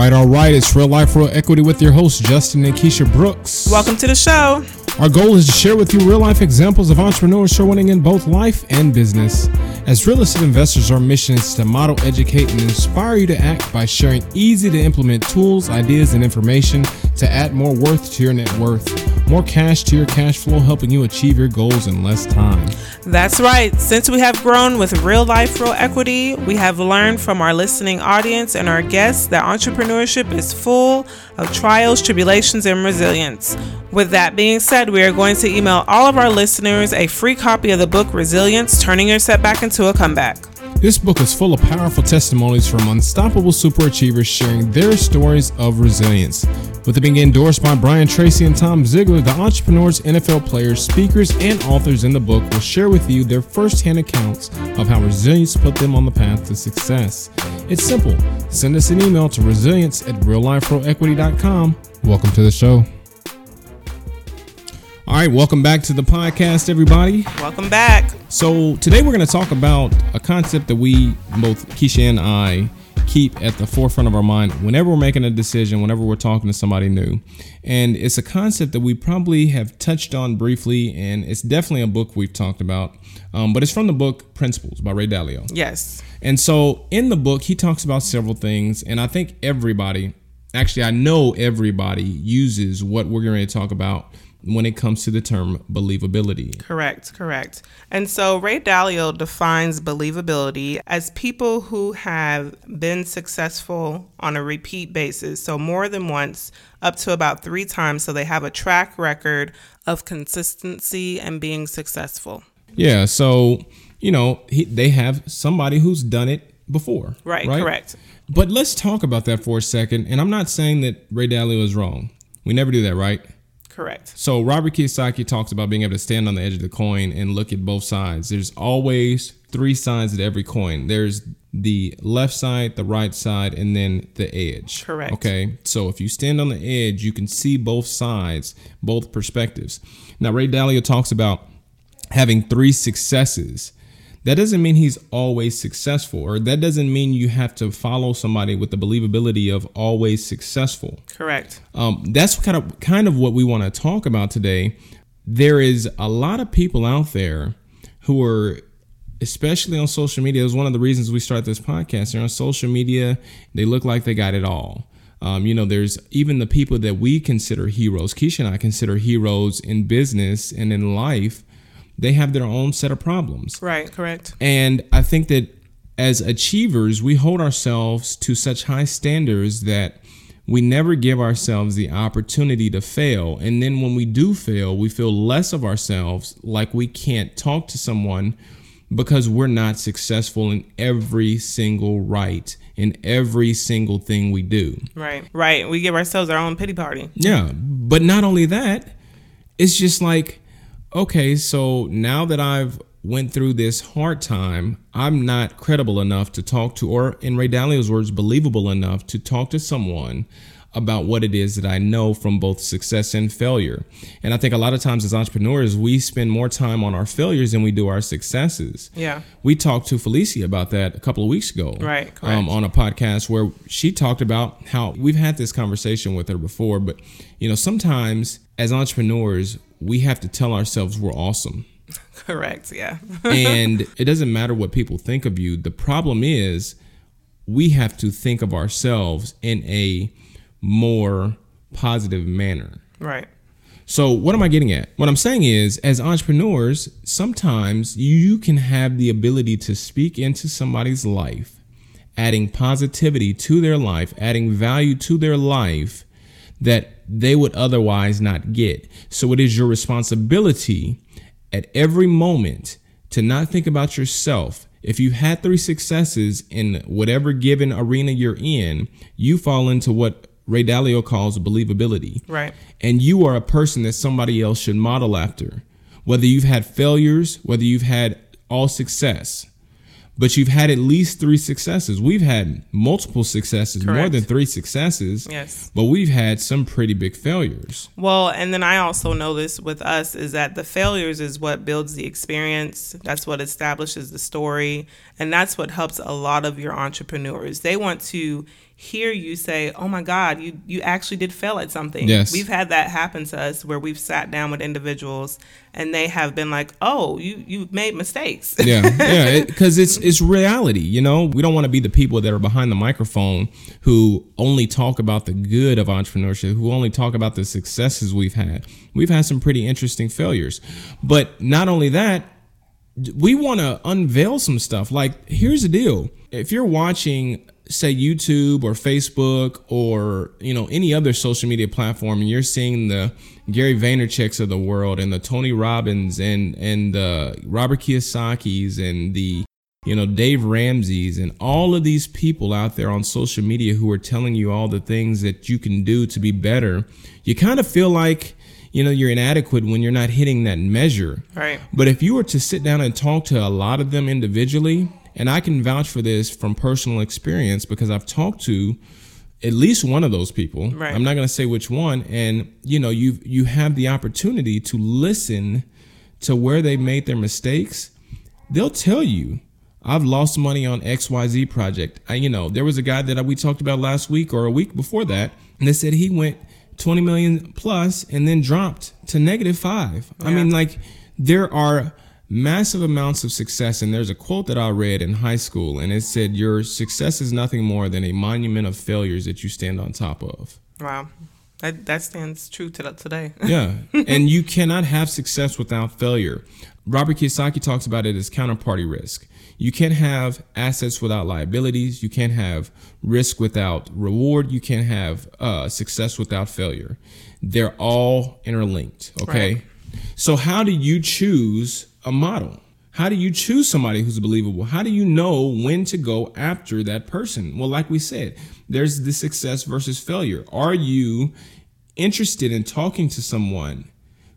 right, all right. It's Real Life Real Equity with your host, Justin and Keisha Brooks. Welcome to the show. Our goal is to share with you real life examples of entrepreneurs showing winning in both life and business. As real estate investors, our mission is to model, educate, and inspire you to act by sharing easy to implement tools, ideas, and information to add more worth to your net worth more cash to your cash flow, helping you achieve your goals in less time. That's right. Since we have grown with real life, real equity, we have learned from our listening audience and our guests that entrepreneurship is full of trials, tribulations, and resilience. With that being said, we are going to email all of our listeners a free copy of the book Resilience Turning Your Setback into a Comeback. This book is full of powerful testimonies from unstoppable superachievers sharing their stories of resilience. With it being endorsed by Brian Tracy and Tom Ziglar, the entrepreneurs, NFL players, speakers, and authors in the book will share with you their firsthand accounts of how resilience put them on the path to success. It's simple. Send us an email to resilience at realliferealequity.com. Welcome to the show. All right, welcome back to the podcast, everybody. Welcome back. So, today we're going to talk about a concept that we, both Keisha and I, keep at the forefront of our mind whenever we're making a decision, whenever we're talking to somebody new. And it's a concept that we probably have touched on briefly, and it's definitely a book we've talked about. Um, but it's from the book Principles by Ray Dalio. Yes. And so in the book, he talks about several things, and I think everybody, actually, I know everybody uses what we're going to talk about when it comes to the term believability. Correct, correct. And so Ray Dalio defines believability as people who have been successful on a repeat basis, so more than once, up to about three times, so they have a track record of consistency and being successful. Yeah, so, you know, he, they have somebody who's done it before. Right, right, correct. But let's talk about that for a second. And I'm not saying that Ray Dalio is wrong. We never do that, right? Correct. So Robert Kiyosaki talks about being able to stand on the edge of the coin and look at both sides. There's always three sides to every coin. There's the left side, the right side, and then the edge. Correct. Okay. So if you stand on the edge, you can see both sides, both perspectives. Now Ray Dalio talks about having three successes that doesn't mean he's always successful, or that doesn't mean you have to follow somebody with the believability of always successful. Correct. Um, that's kind of kind of what we want to talk about today. There is a lot of people out there who are, especially on social media. Is one of the reasons we start this podcast. They're on social media. They look like they got it all. Um, you know, there's even the people that we consider heroes. Keisha and I consider heroes in business and in life they have their own set of problems. Right, correct. And I think that as achievers, we hold ourselves to such high standards that we never give ourselves the opportunity to fail. And then when we do fail, we feel less of ourselves, like we can't talk to someone because we're not successful in every single right in every single thing we do. Right, right. We give ourselves our own pity party. Yeah. But not only that, it's just like okay, so now that I've went through this hard time, I'm not credible enough to talk to, or in Ray Dalio's words, believable enough to talk to someone about what it is that I know from both success and failure. And I think a lot of times as entrepreneurs, we spend more time on our failures than we do our successes. Yeah. We talked to Felicia about that a couple of weeks ago. Right. Um, on a podcast where she talked about how we've had this conversation with her before, but you know, sometimes as entrepreneurs, we have to tell ourselves we're awesome. Correct, yeah. and it doesn't matter what people think of you. The problem is we have to think of ourselves in a more positive manner. Right. So, what am I getting at? What I'm saying is, as entrepreneurs, sometimes you can have the ability to speak into somebody's life, adding positivity to their life, adding value to their life that they would otherwise not get. So it is your responsibility at every moment to not think about yourself. If you've had three successes in whatever given arena you're in, you fall into what Ray Dalio calls believability. Right. And you are a person that somebody else should model after. Whether you've had failures, whether you've had all success, but you've had at least three successes. We've had multiple successes, Correct. more than three successes. Yes. But we've had some pretty big failures. Well, and then I also know this with us is that the failures is what builds the experience. That's what establishes the story. And that's what helps a lot of your entrepreneurs. They want to hear you say, "Oh my God, you you actually did fail at something." Yes. we've had that happen to us where we've sat down with individuals and they have been like, "Oh, you you made mistakes." yeah, yeah, because it's it's reality. You know, we don't want to be the people that are behind the microphone who only talk about the good of entrepreneurship, who only talk about the successes we've had. We've had some pretty interesting failures, but not only that, we want to unveil some stuff. Like, here's the deal: if you're watching say YouTube or Facebook or you know any other social media platform, and you're seeing the Gary Vaynerchuk's of the world and the Tony Robbins and and the Robert Kiyosaki's and the you know Dave Ramsey's and all of these people out there on social media who are telling you all the things that you can do to be better, you kind of feel like you know you're inadequate when you're not hitting that measure. Right. But if you were to sit down and talk to a lot of them individually, and I can vouch for this from personal experience because I've talked to at least one of those people. Right. I'm not going to say which one. And you know, you you have the opportunity to listen to where they made their mistakes. They'll tell you, I've lost money on XYZ project. I, you know, there was a guy that we talked about last week or a week before that, and they said he went 20 million plus and then dropped to negative five. I mean, like there are massive amounts of success. And there's a quote that I read in high school, and it said, Your success is nothing more than a monument of failures that you stand on top of. Wow. That that stands true to today. Yeah. and you cannot have success without failure. Robert Kiyosaki talks about it as counterparty risk. You can't have assets without liabilities. You can't have risk without reward. You can't have uh, success without failure. They're all interlinked. Okay. Right. So, how do you choose a model? How do you choose somebody who's believable? How do you know when to go after that person? Well, like we said, there's the success versus failure. Are you interested in talking to someone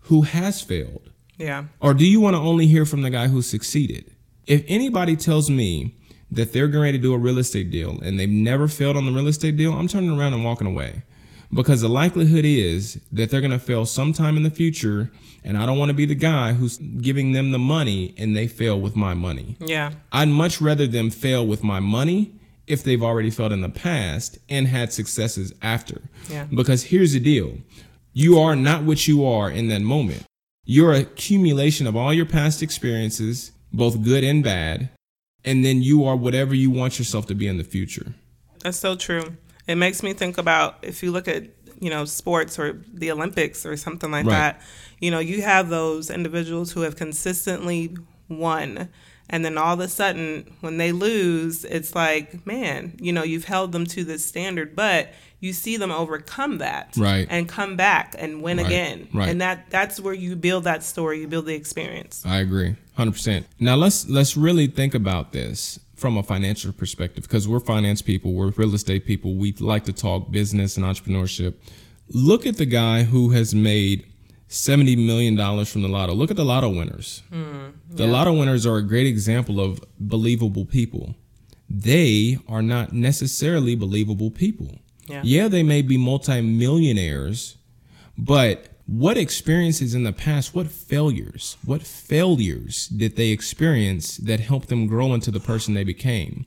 who has failed? yeah. Or do you want to only hear from the guy who succeeded? If anybody tells me that they're going to do a real estate deal and they've never failed on the real estate deal, I'm turning around and walking away. Because the likelihood is that they're going to fail sometime in the future, and I don't want to be the guy who's giving them the money and they fail with my money. Yeah. I'd much rather them fail with my money if they've already failed in the past and had successes after. Yeah. Because here's the deal you are not what you are in that moment. You're a accumulation of all your past experiences, both good and bad, and then you are whatever you want yourself to be in the future. That's so true. It makes me think about if you look at you know sports or the Olympics or something like Right. that. You know, you have those individuals who have consistently won, and then all of a sudden when they lose, it's like, man, you know, you've held them to this standard, but you see them overcome that Right. and come back and win Right. again. Right. And that that's where you build that story, you build the experience. I agree, hundred percent. Now let's let's really think about this from a financial perspective because we're finance people, we're real estate people. We like to talk business and entrepreneurship. Look at the guy who has made seventy million dollars from the lotto. Look at the lotto winners. Hmm, the lotto winners are a great example of believable people. They are not necessarily believable people. Yeah. yeah, they may be multimillionaires, but what experiences in the past, what failures, what failures did they experience that helped them grow into the person they became?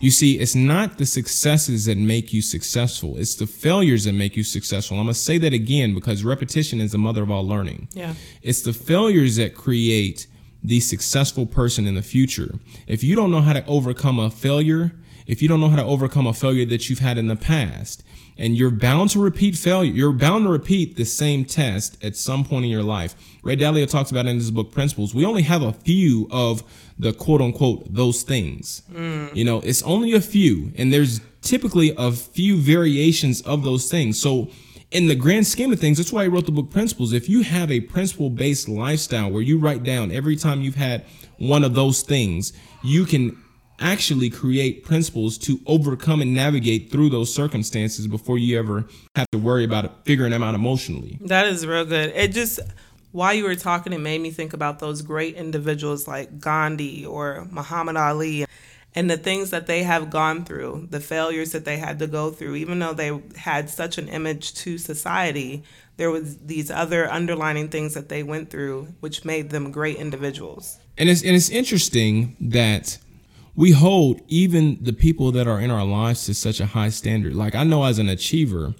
You see, it's not the successes that make you successful, it's the failures that make you successful. I'm going to say that again because repetition is the mother of all learning. Yeah. It's the failures that create the successful person in the future. If you don't know how to overcome a failure, if you don't know how to overcome a failure that you've had in the past, and you're bound to repeat failure, you're bound to repeat the same test at some point in your life. Ray Dalio talks about in his book Principles. We only have a few of the quote unquote those things. Mm. You know, it's only a few, and there's typically a few variations of those things. So in the grand scheme of things, that's why I wrote the book Principles. If you have a principle based lifestyle where you write down every time you've had one of those things, you can actually create principles to overcome and navigate through those circumstances before you ever have to worry about it, figuring them out emotionally. That is real good. It just while you were talking, it made me think about those great individuals like Gandhi or Muhammad Ali and the things that they have gone through, the failures that they had to go through, even though they had such an image to society, there was these other underlining things that they went through which made them great individuals. And it's and it's interesting that we hold even the people that are in our lives to such a high standard. Like I know as an achiever,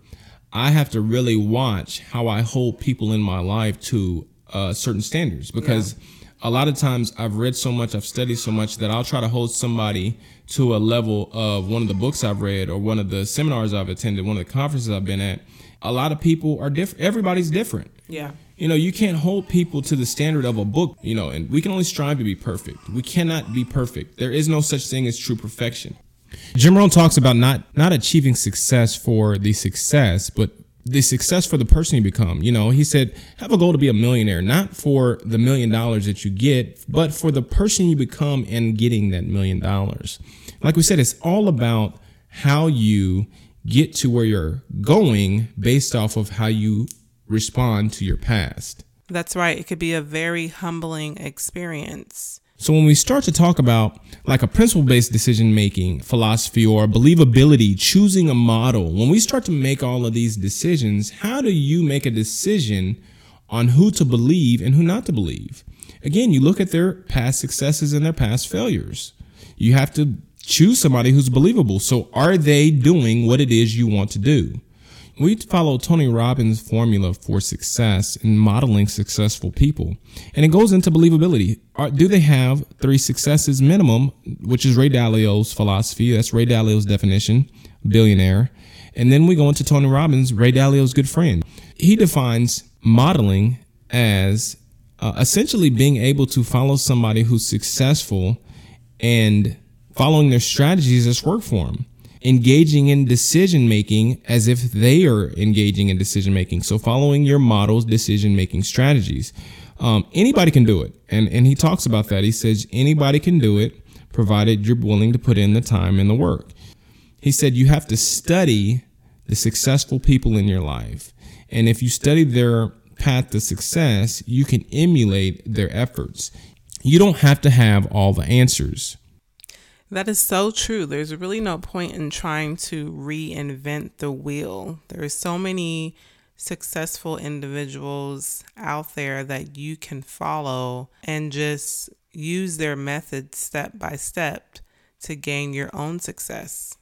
I have to really watch how I hold people in my life to uh, certain standards because yeah. a lot of times I've read so much, I've studied so much that I'll try to hold somebody to a level of one of the books I've read or one of the seminars I've attended, one of the conferences I've been at. A lot of people are different. Everybody's different. Yeah. You know, you can't hold people to the standard of a book, you know, and we can only strive to be perfect. We cannot be perfect. There is no such thing as true perfection. Jim Rohn talks about not not achieving success for the success, but the success for the person you become. You know, he said, have a goal to be a millionaire, not for the million dollars that you get, but for the person you become and getting that million dollars. Like we said, it's all about how you get to where you're going based off of how you respond to your past. That's right. It could be a very humbling experience. So when we start to talk about like a principle based decision making philosophy or believability, choosing a model, when we start to make all of these decisions, how do you make a decision on who to believe and who not to believe? Again, you look at their past successes and their past failures. You have to choose somebody who's believable. So are they doing what it is you want to do? We follow Tony Robbins' formula for success in modeling successful people, and it goes into believability. Are, do they have three successes minimum, which is Ray Dalio's philosophy? That's Ray Dalio's definition, billionaire. And then we go into Tony Robbins, Ray Dalio's good friend. He defines modeling as uh, essentially being able to follow somebody who's successful and following their strategies that's work for them engaging in decision making as if they are engaging in decision making. So following your model's decision making strategies. Um, anybody can do it. And, and he talks about that. He says anybody can do it provided you're willing to put in the time and the work. He said you have to study the successful people in your life. And if you study their path to success, you can emulate their efforts. You don't have to have all the answers. That is so true. There's really no point in trying to reinvent the wheel. There are so many successful individuals out there that you can follow and just use their methods step by step to gain your own success.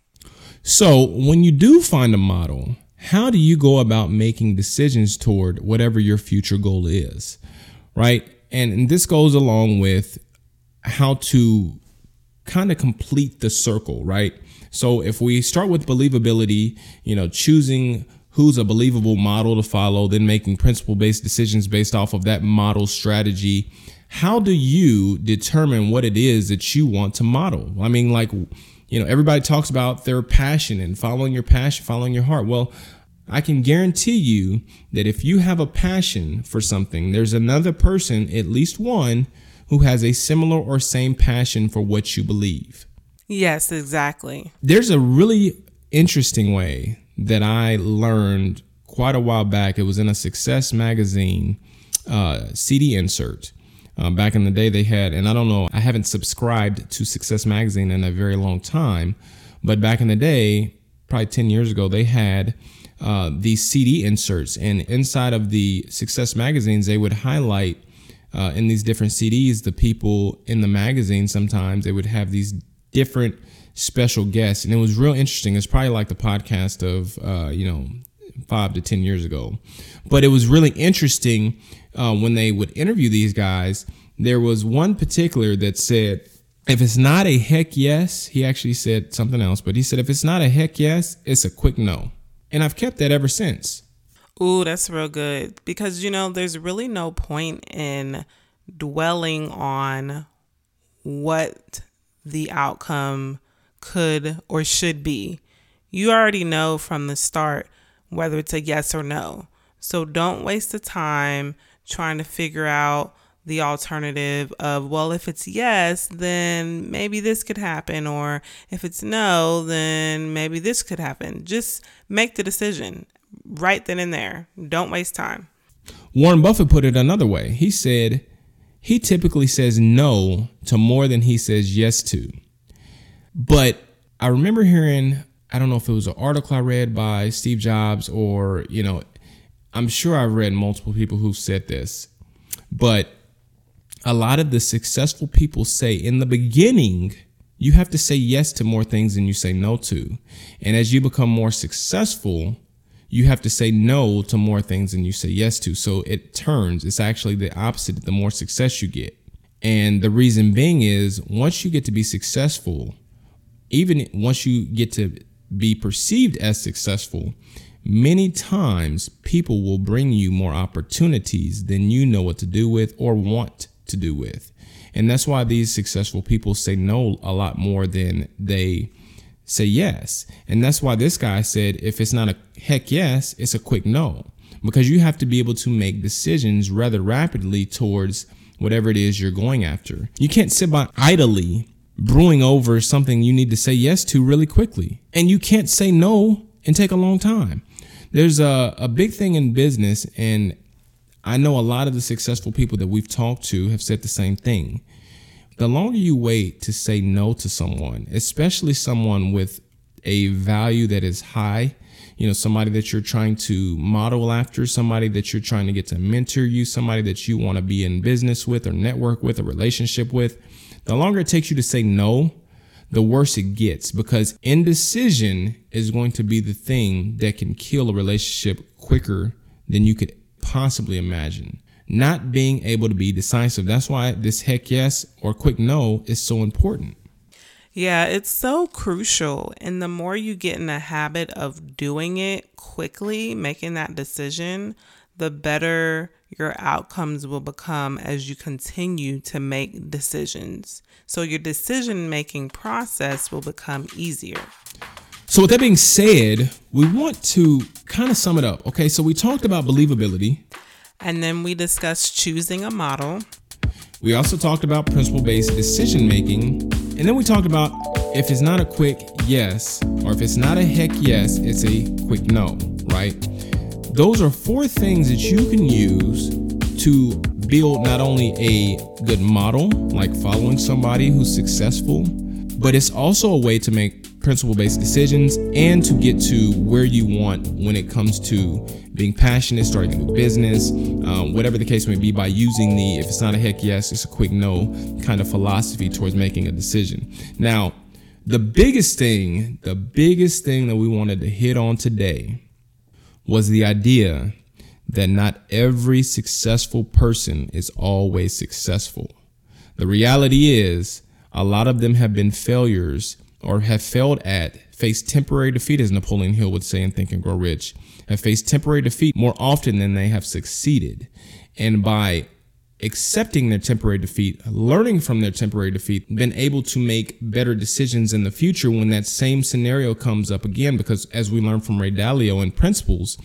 So, when you do find a model, how do you go about making decisions toward whatever your future goal is? Right? And, this goes along with how to kind of complete the circle, right? So if we start with believability, you know, choosing who's a believable model to follow, then making principle based decisions based off of that model strategy. How do you determine what it is that you want to model? I mean, like, you know, everybody talks about their passion and following your passion, following your heart. Well, I can guarantee you that if you have a passion for something, there's another person, at least one, who has a similar or same passion for what you believe. Yes, exactly. There's a really interesting way that I learned quite a while back. It was in a Success magazine uh, CD insert. Uh, back in the day, they had, and I don't know, I haven't subscribed to Success magazine in a very long time, but back in the day, probably 10 years ago, they had uh, these CD inserts, and inside of the Success magazines, they would highlight uh, in these different CDs, the people in the magazine sometimes they would have these different special guests, and it was real interesting. It's probably like the podcast of uh, you know five to ten years ago, but it was really interesting uh, when they would interview these guys. There was one particular that said, if it's not a heck yes, he actually said something else, but he said if it's not a heck yes, it's a quick no, and I've kept that ever since. Ooh, that's real good because you know there's really no point in dwelling on what the outcome could or should be. You already know from the start whether it's a yes or no. So don't waste the time trying to figure out the alternative of, well, if it's yes, then maybe this could happen. Or if it's no, then maybe this could happen. Just make the decision right then and there. Don't waste time. Warren Buffett put it another way. He said he typically says no to more than he says yes to. But I remember hearing, I don't know if it was an article I read by Steve Jobs or, you know, I'm sure I've read multiple people who've said this, but a lot of the successful people say in the beginning, You have to say yes to more things than you say no to. And as you become more successful, you have to say no to more things than you say yes to. So it turns, it's actually the opposite the more success you get. And the reason being is once you get to be successful, even once you get to be perceived as successful, many times people will bring you more opportunities than you know what to do with or want to do with. And that's why these successful people say no a lot more than they say yes. And that's why this guy said if it's not a heck yes, it's a quick no. Because you have to be able to make decisions rather rapidly towards whatever it is you're going after. You can't sit by idly brewing over something you need to say yes to really quickly. And you can't say no and take a long time. There's a, a big thing in business, and I know a lot of the successful people that we've talked to have said the same thing the longer you wait to say no to someone, especially someone with a value that is high, you know, somebody that you're trying to model after, somebody that you're trying to get to mentor you, somebody that you want to be in business with or network with, a relationship with, the longer it takes you to say no, the worse it gets because indecision is going to be the thing that can kill a relationship quicker than you could possibly imagine not being able to be decisive. That's why this heck yes or quick no is so important. Yeah, it's so crucial. And the more you get in the habit of doing it quickly, making that decision, the better your outcomes will become as you continue to make decisions. So your decision making process will become easier. So, with that being said, we want to kind of sum it up. Okay, so we talked about believability. And then we discussed choosing a model. We also talked about principle based decision making. And then we talked about if it's not a quick yes, or if it's not a heck yes, it's a quick no, right? Those are four things that you can use to build not only a good model, like following somebody who's successful, but it's also a way to make principle based decisions and to get to where you want when it comes to being passionate, starting a new business, um, whatever the case may be, by using the if it's not a heck yes, it's a quick no kind of philosophy towards making a decision. Now, the biggest thing, the biggest thing that we wanted to hit on today was the idea that not every successful person is always successful. The reality is, a lot of them have been failures or have failed at, faced temporary defeat, as Napoleon Hill would say in Think and Grow Rich, have faced temporary defeat more often than they have succeeded. And by accepting their temporary defeat, learning from their temporary defeat, been able to make better decisions in the future when that same scenario comes up again. Because as we learned from Ray Dalio in Principles,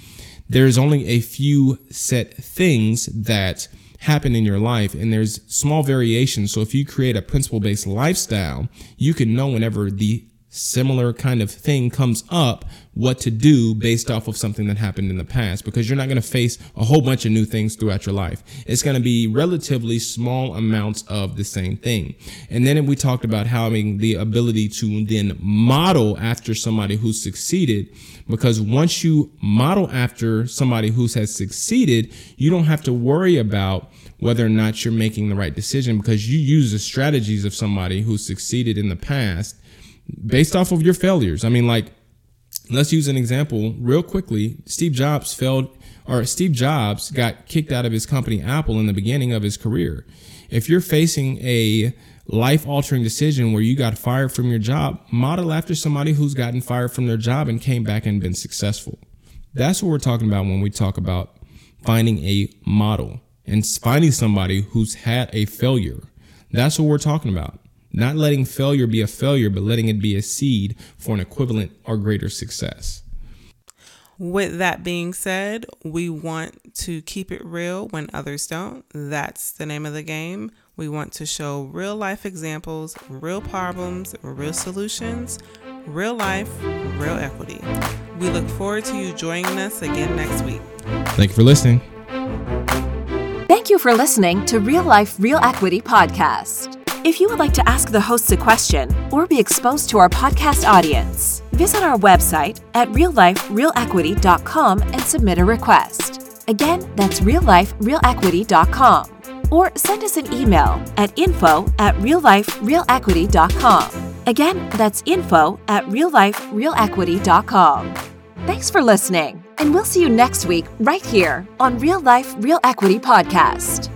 there's only a few set things that happen in your life and there's small variations. So if you create a principle based lifestyle, you can know whenever the similar kind of thing comes up, what to do based off of something that happened in the past because you're not going to face a whole bunch of new things throughout your life. It's going to be relatively small amounts of the same thing. And then we talked about having the ability to then model after somebody who's succeeded because once you model after somebody who has succeeded, you don't have to worry about whether or not you're making the right decision because you use the strategies of somebody who succeeded in the past based off of your failures. I mean, like, let's use an example real quickly. Steve Jobs failed, or Steve Jobs got kicked out of his company Apple in the beginning of his career. If you're facing a life altering decision where you got fired from your job, model after somebody who's gotten fired from their job and came back and been successful. That's what we're talking about when we talk about finding a model and finding somebody who's had a failure. That's what we're talking about. Not letting failure be a failure, but letting it be a seed for an equivalent or greater success. With that being said, we want to keep it real when others don't. That's the name of the game. We want to show real life examples, real problems, real solutions, real life, real equity. We look forward to you joining us again next week. Thank you for listening. Thank you for listening to Real Life, Real Equity podcast. If you would like to ask the hosts a question or be exposed to our podcast audience, visit our website at realliferealequity.com and submit a request. Again, that's realliferealequity.com. Or send us an email at info at realliferealequity.com. Again, that's info at realliferealequity.com. Thanks for listening, and we'll see you next week right here on Real Life Real Equity Podcast.